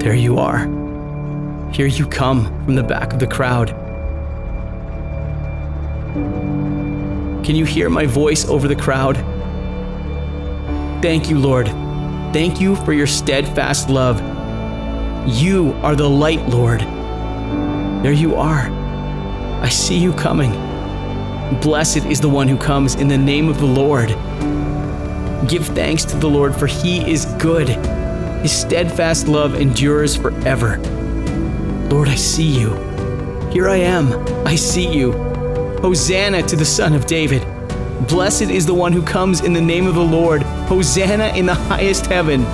There you are. Here you come from the back of the crowd. Can you hear my voice over the crowd? Thank you, Lord. Thank you for your steadfast love. You are the light, Lord. There you are. I see you coming. Blessed is the one who comes in the name of the Lord. Give thanks to the Lord, for he is good. His steadfast love endures forever. Lord, I see you. Here I am. I see you. Hosanna to the Son of David. Blessed is the one who comes in the name of the Lord. Hosanna in the highest heaven.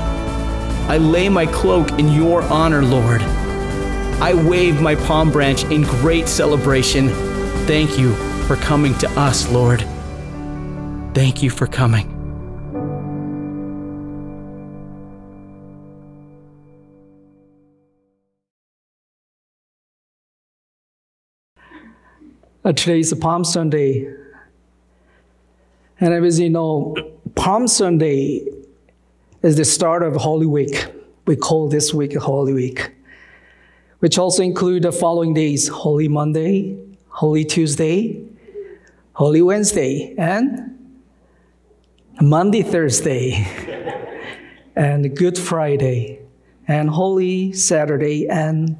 I lay my cloak in your honor, Lord. I wave my palm branch in great celebration. Thank you for coming to us, Lord. Thank you for coming. Uh, today is Palm Sunday. And as you know, Palm Sunday is the start of Holy Week. We call this week Holy Week, which also include the following days Holy Monday, Holy Tuesday, Holy Wednesday, and Maundy Thursday, and Good Friday, and Holy Saturday, and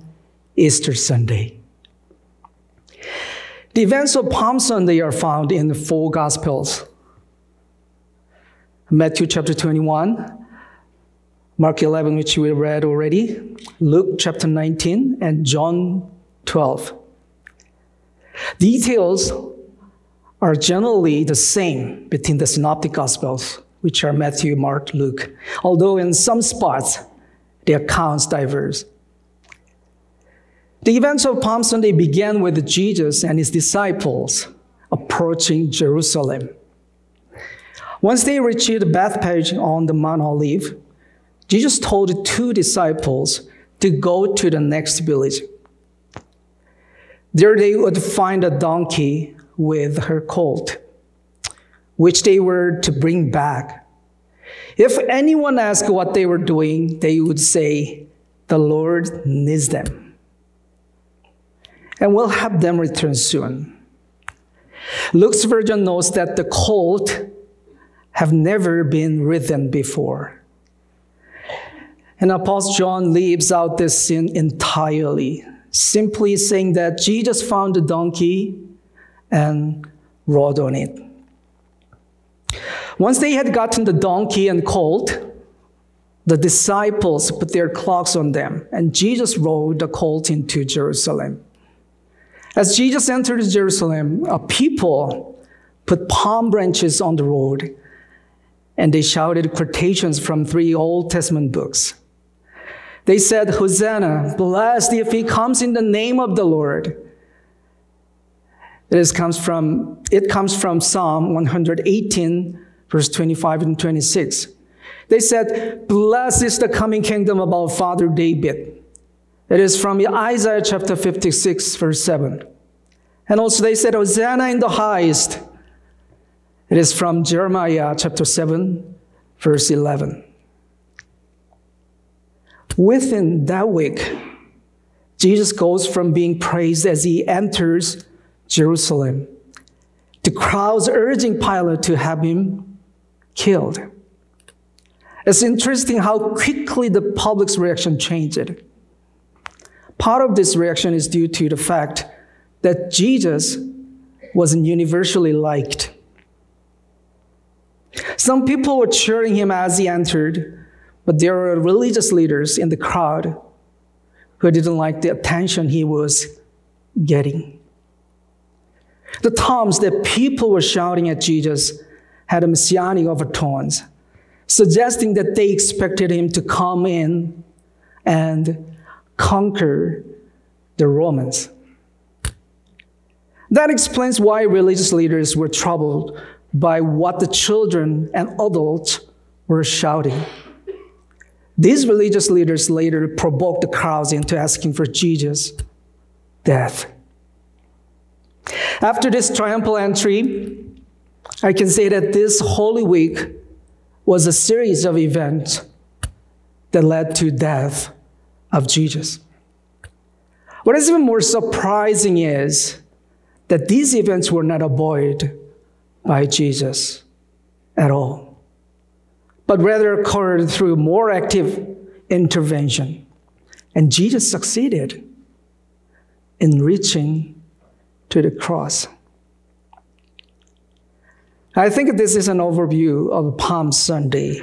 Easter Sunday. The events of Palm Sunday are found in the four Gospels Matthew chapter 21, Mark 11, which we read already, Luke chapter 19, and John 12. Details are generally the same between the Synoptic Gospels, which are Matthew, Mark, Luke, although in some spots the accounts diverge. The events of Palm Sunday began with Jesus and his disciples approaching Jerusalem. Once they reached Bethphage on the Mount Olive, Jesus told two disciples to go to the next village. There they would find a donkey with her colt, which they were to bring back. If anyone asked what they were doing, they would say, The Lord needs them and we'll have them return soon. Luke's version notes that the colt have never been ridden before. And Apostle John leaves out this scene entirely, simply saying that Jesus found the donkey and rode on it. Once they had gotten the donkey and colt, the disciples put their cloaks on them, and Jesus rode the colt into Jerusalem. As Jesus entered Jerusalem, a people put palm branches on the road and they shouted quotations from three Old Testament books. They said, Hosanna, blessed if he comes in the name of the Lord. It, comes from, it comes from Psalm 118, verse 25 and 26. They said, Blessed is the coming kingdom of our father David. It is from Isaiah chapter 56, verse 7. And also they said, Hosanna in the highest. It is from Jeremiah chapter 7, verse 11. Within that week, Jesus goes from being praised as he enters Jerusalem to crowds urging Pilate to have him killed. It's interesting how quickly the public's reaction changed. Part of this reaction is due to the fact that Jesus wasn't universally liked. Some people were cheering him as he entered, but there were religious leaders in the crowd who didn't like the attention he was getting. The times that people were shouting at Jesus had a messianic overtones, suggesting that they expected him to come in and conquer the Romans. That explains why religious leaders were troubled by what the children and adults were shouting. These religious leaders later provoked the crowds into asking for Jesus' death. After this triumphal entry, I can say that this Holy Week was a series of events that led to death of Jesus. What is even more surprising is that these events were not avoided by Jesus at all, but rather occurred through more active intervention. And Jesus succeeded in reaching to the cross. I think this is an overview of Palm Sunday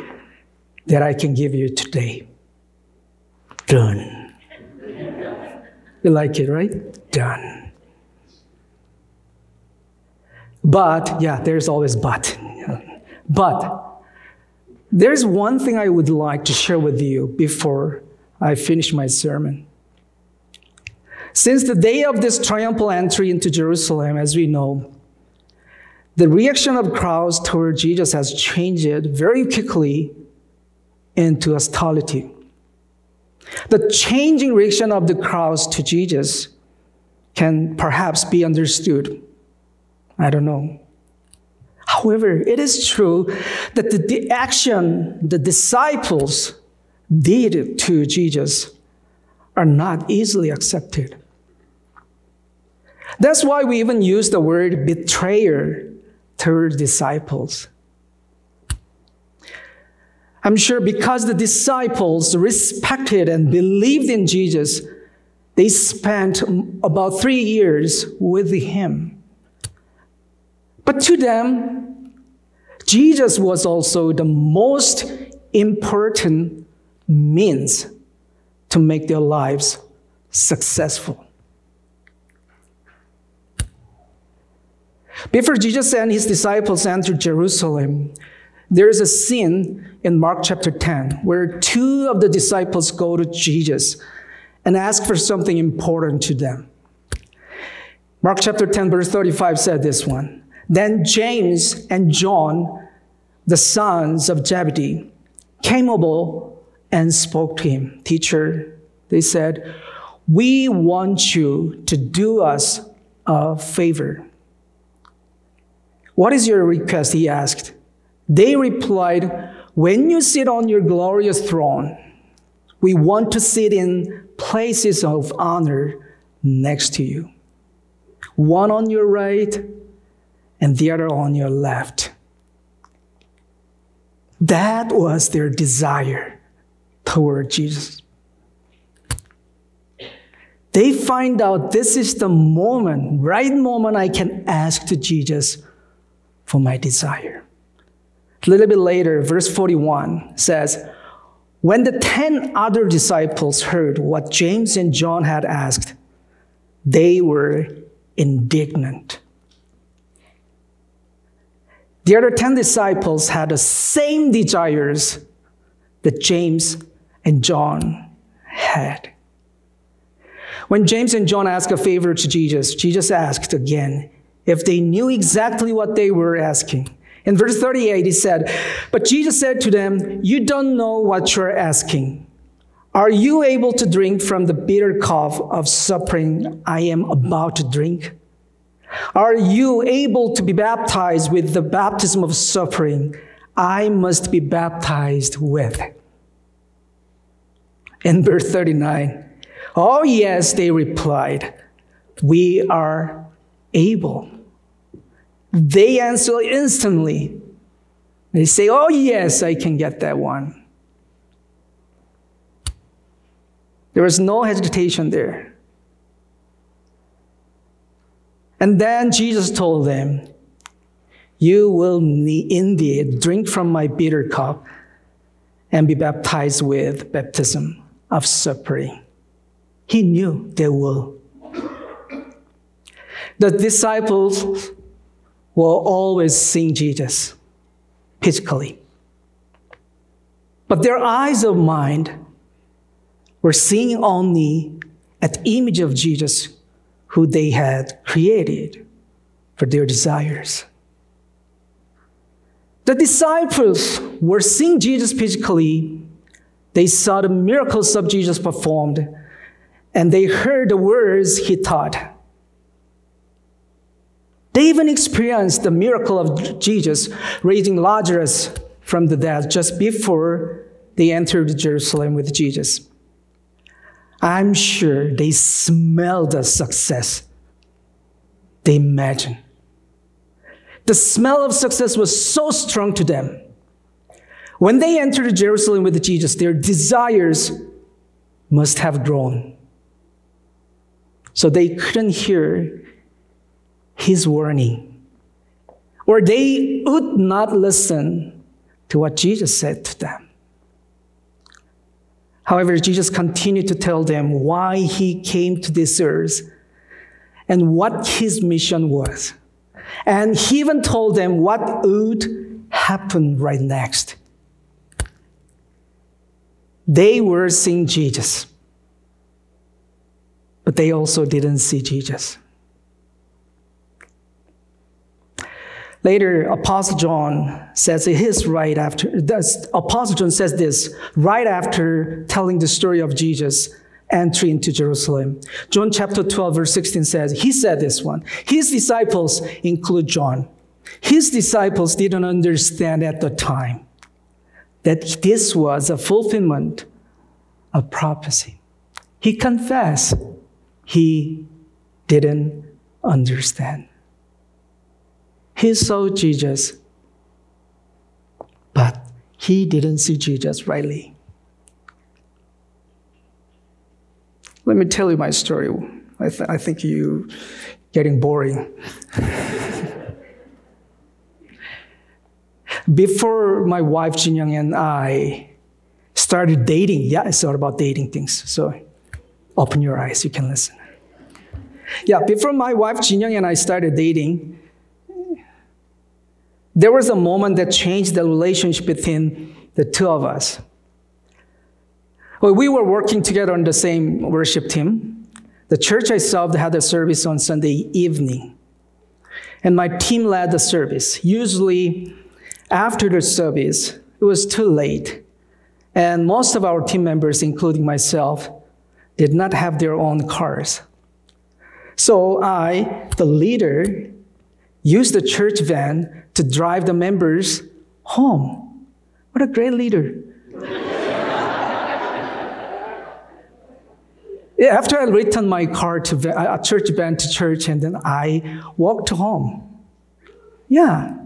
that I can give you today. Done. You like it, right? Done. But, yeah, there's always but. But, there's one thing I would like to share with you before I finish my sermon. Since the day of this triumphal entry into Jerusalem, as we know, the reaction of crowds toward Jesus has changed very quickly into hostility. The changing reaction of the crowds to Jesus can perhaps be understood. I don't know. However, it is true that the, the action the disciples did to Jesus are not easily accepted. That's why we even use the word betrayer toward disciples. I'm sure because the disciples respected and believed in Jesus, they spent about three years with him. But to them, Jesus was also the most important means to make their lives successful. Before Jesus and his disciples entered Jerusalem, there is a scene in Mark chapter 10 where two of the disciples go to Jesus and ask for something important to them. Mark chapter 10, verse 35 said this one. Then James and John, the sons of Zebedee, came over and spoke to him. Teacher, they said, We want you to do us a favor. What is your request? He asked. They replied, When you sit on your glorious throne, we want to sit in places of honor next to you, one on your right and the other on your left. That was their desire toward Jesus. They find out this is the moment, right moment I can ask to Jesus for my desire. A little bit later, verse 41 says, When the ten other disciples heard what James and John had asked, they were indignant. The other 10 disciples had the same desires that James and John had. When James and John asked a favor to Jesus, Jesus asked again if they knew exactly what they were asking. In verse 38, he said, But Jesus said to them, You don't know what you're asking. Are you able to drink from the bitter cup of suffering I am about to drink? Are you able to be baptized with the baptism of suffering I must be baptized with? In verse 39, Oh, yes, they replied, We are able. They answer instantly. They say, Oh, yes, I can get that one. There was no hesitation there. And then Jesus told them, You will indeed drink from my bitter cup and be baptized with baptism of suffering. He knew they will. The disciples will always seeing Jesus physically. But their eyes of mind were seeing only at the image of Jesus who they had created for their desires. The disciples were seeing Jesus physically. They saw the miracles of Jesus performed, and they heard the words he taught. They even experienced the miracle of Jesus raising Lazarus from the dead just before they entered Jerusalem with Jesus. I'm sure they smelled the success. They imagine. The smell of success was so strong to them. When they entered Jerusalem with Jesus, their desires must have grown. So they couldn't hear his warning, or they would not listen to what Jesus said to them. However, Jesus continued to tell them why he came to this earth and what his mission was. And he even told them what would happen right next. They were seeing Jesus, but they also didn't see Jesus. Later, Apostle John says his right after, Apostle John says this right after telling the story of Jesus entry into Jerusalem. John chapter 12, verse 16 says, He said this one. His disciples include John. His disciples didn't understand at the time that this was a fulfillment of prophecy. He confessed he didn't understand. He saw Jesus, but he didn't see Jesus rightly. Let me tell you my story. I, th- I think you getting boring. Before my wife Jin Young and I started dating, yeah, it's all about dating things. So open your eyes, you can listen. Yeah, before my wife Jin Young and I started dating, there was a moment that changed the relationship between the two of us. Well, we were working together on the same worship team. The church I served had a service on Sunday evening. And my team led the service. Usually, after the service, it was too late. And most of our team members, including myself, did not have their own cars. So I, the leader, used the church van to drive the members home. What a great leader. yeah, after I returned my car to a church van to church, and then I walked home. Yeah.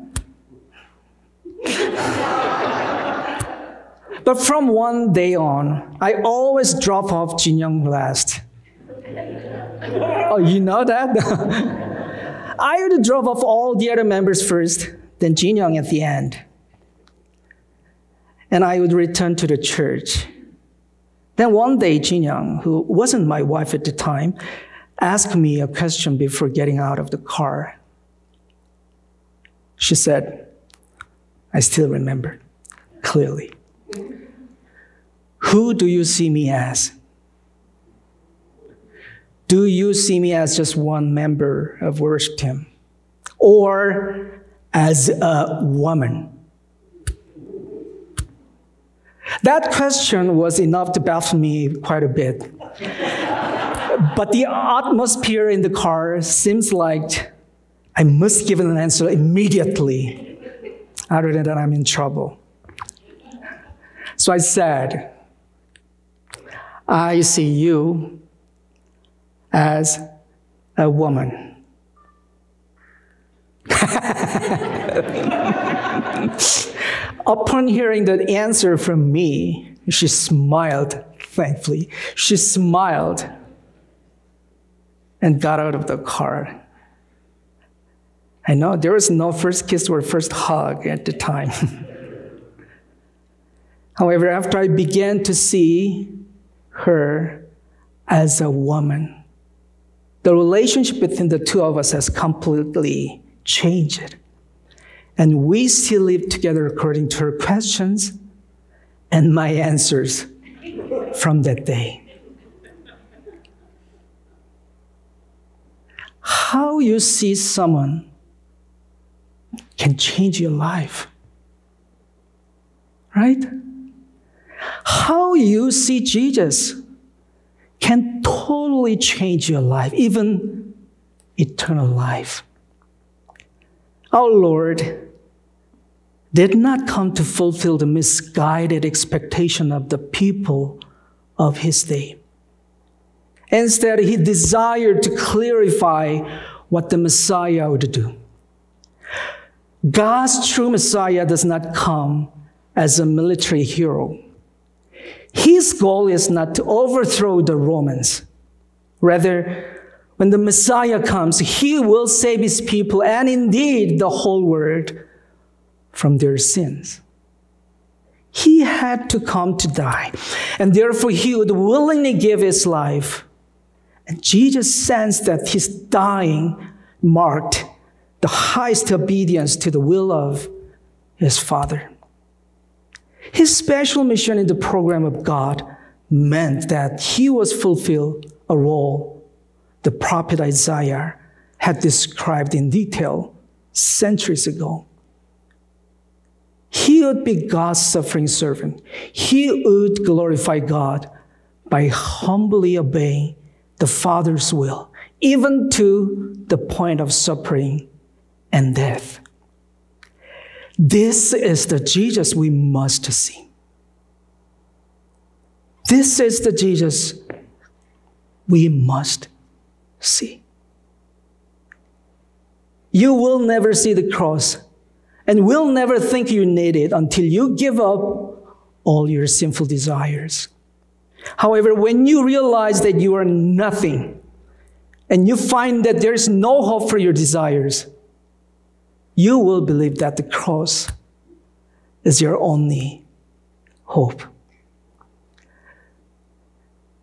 but from one day on, I always drop off Jin Young last. oh, you know that? I would drop off all the other members first, then Jin Young at the end. And I would return to the church. Then one day, Jin Young, who wasn't my wife at the time, asked me a question before getting out of the car. She said, I still remember clearly. Who do you see me as? Do you see me as just one member of worship team? Or as a woman? That question was enough to baffle me quite a bit. but the atmosphere in the car seems like I must give an answer immediately. Other than that, I'm in trouble. So I said, I see you as a woman. Upon hearing the answer from me, she smiled, thankfully. She smiled and got out of the car. I know there was no first kiss or first hug at the time. However, after I began to see her as a woman, the relationship between the two of us has completely changed. And we still live together according to her questions and my answers from that day. How you see someone can change your life. Right? How you see Jesus can totally change your life, even eternal life. Our Lord did not come to fulfill the misguided expectation of the people of his day. Instead, he desired to clarify what the Messiah would do. God's true Messiah does not come as a military hero. His goal is not to overthrow the Romans. Rather, when the Messiah comes, he will save his people and indeed the whole world from their sins. He had to come to die, and therefore he would willingly give his life. And Jesus sensed that his dying marked the highest obedience to the will of his Father. His special mission in the program of God meant that he was fulfill a role the prophet Isaiah had described in detail centuries ago. He would be God's suffering servant. He would glorify God by humbly obeying the Father's will, even to the point of suffering and death. This is the Jesus we must see. This is the Jesus we must see. You will never see the cross and will never think you need it until you give up all your sinful desires. However, when you realize that you are nothing and you find that there is no hope for your desires, you will believe that the cross is your only hope.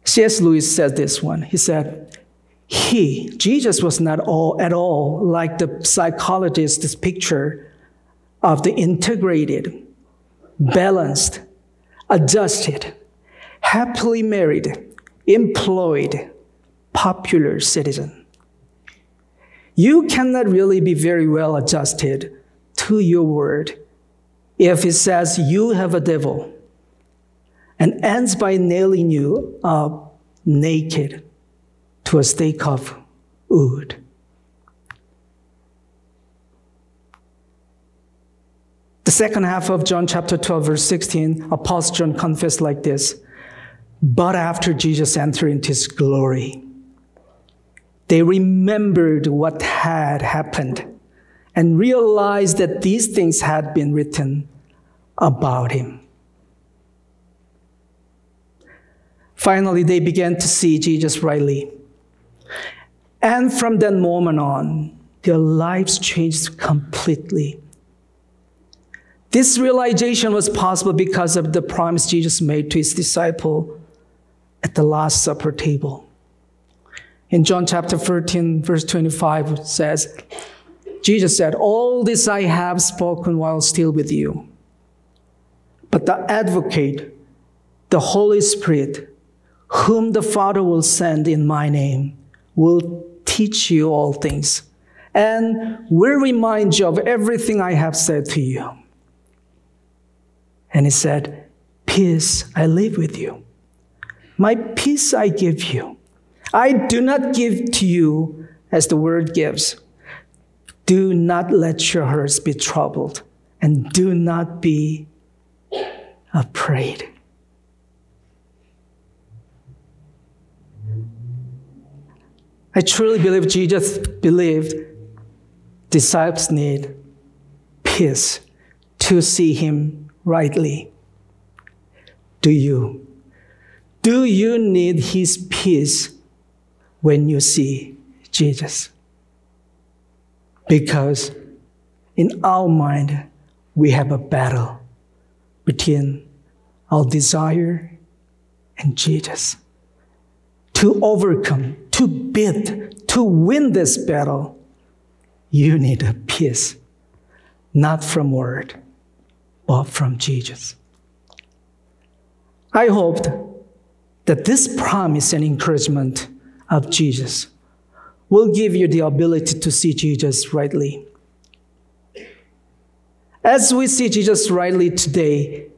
C.S. Lewis said this one. He said, He, Jesus, was not all at all like the psychologist's picture of the integrated, balanced, adjusted, happily married, employed, popular citizen. You cannot really be very well adjusted to your word if it says you have a devil and ends by nailing you up naked to a stake of wood. The second half of John chapter 12, verse 16, Apostle John confessed like this But after Jesus entered into his glory, they remembered what had happened and realized that these things had been written about him. Finally, they began to see Jesus rightly. And from that moment on, their lives changed completely. This realization was possible because of the promise Jesus made to his disciple at the Last Supper table. In John chapter 13, verse 25, it says, Jesus said, All this I have spoken while still with you. But the advocate, the Holy Spirit, whom the Father will send in my name, will teach you all things and will remind you of everything I have said to you. And he said, Peace I live with you. My peace I give you. I do not give to you as the world gives. Do not let your hearts be troubled, and do not be afraid. I truly believe Jesus believed disciples need peace to see him rightly. Do you? Do you need his peace when you see Jesus. Because in our mind, we have a battle between our desire and Jesus. To overcome, to bid, to win this battle, you need a peace, not from word, but from Jesus. I hoped that this promise and encouragement of Jesus will give you the ability to see Jesus rightly. As we see Jesus rightly today,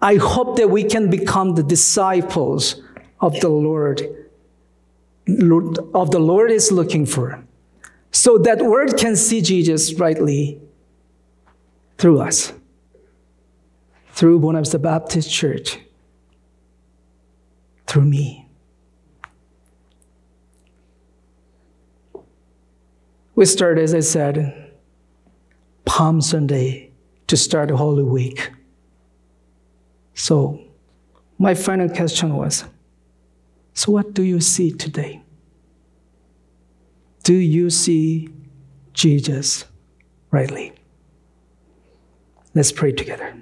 I hope that we can become the disciples of the Lord, of the Lord is looking for, so that world can see Jesus rightly through us, through Bonaparte Baptist Church, through me. We start, as I said, Palm Sunday to start Holy Week. So, my final question was so, what do you see today? Do you see Jesus rightly? Let's pray together.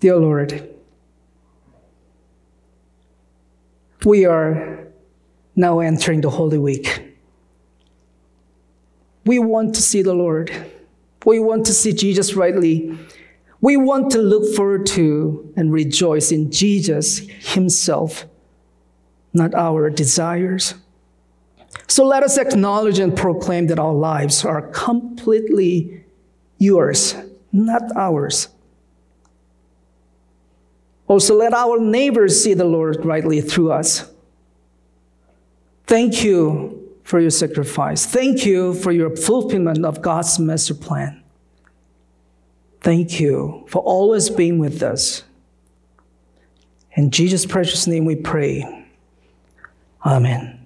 Dear Lord, we are now entering the Holy Week. We want to see the Lord. We want to see Jesus rightly. We want to look forward to and rejoice in Jesus Himself, not our desires. So let us acknowledge and proclaim that our lives are completely yours, not ours. Also, let our neighbors see the Lord rightly through us. Thank you for your sacrifice. Thank you for your fulfillment of God's master plan. Thank you for always being with us. In Jesus' precious name we pray. Amen.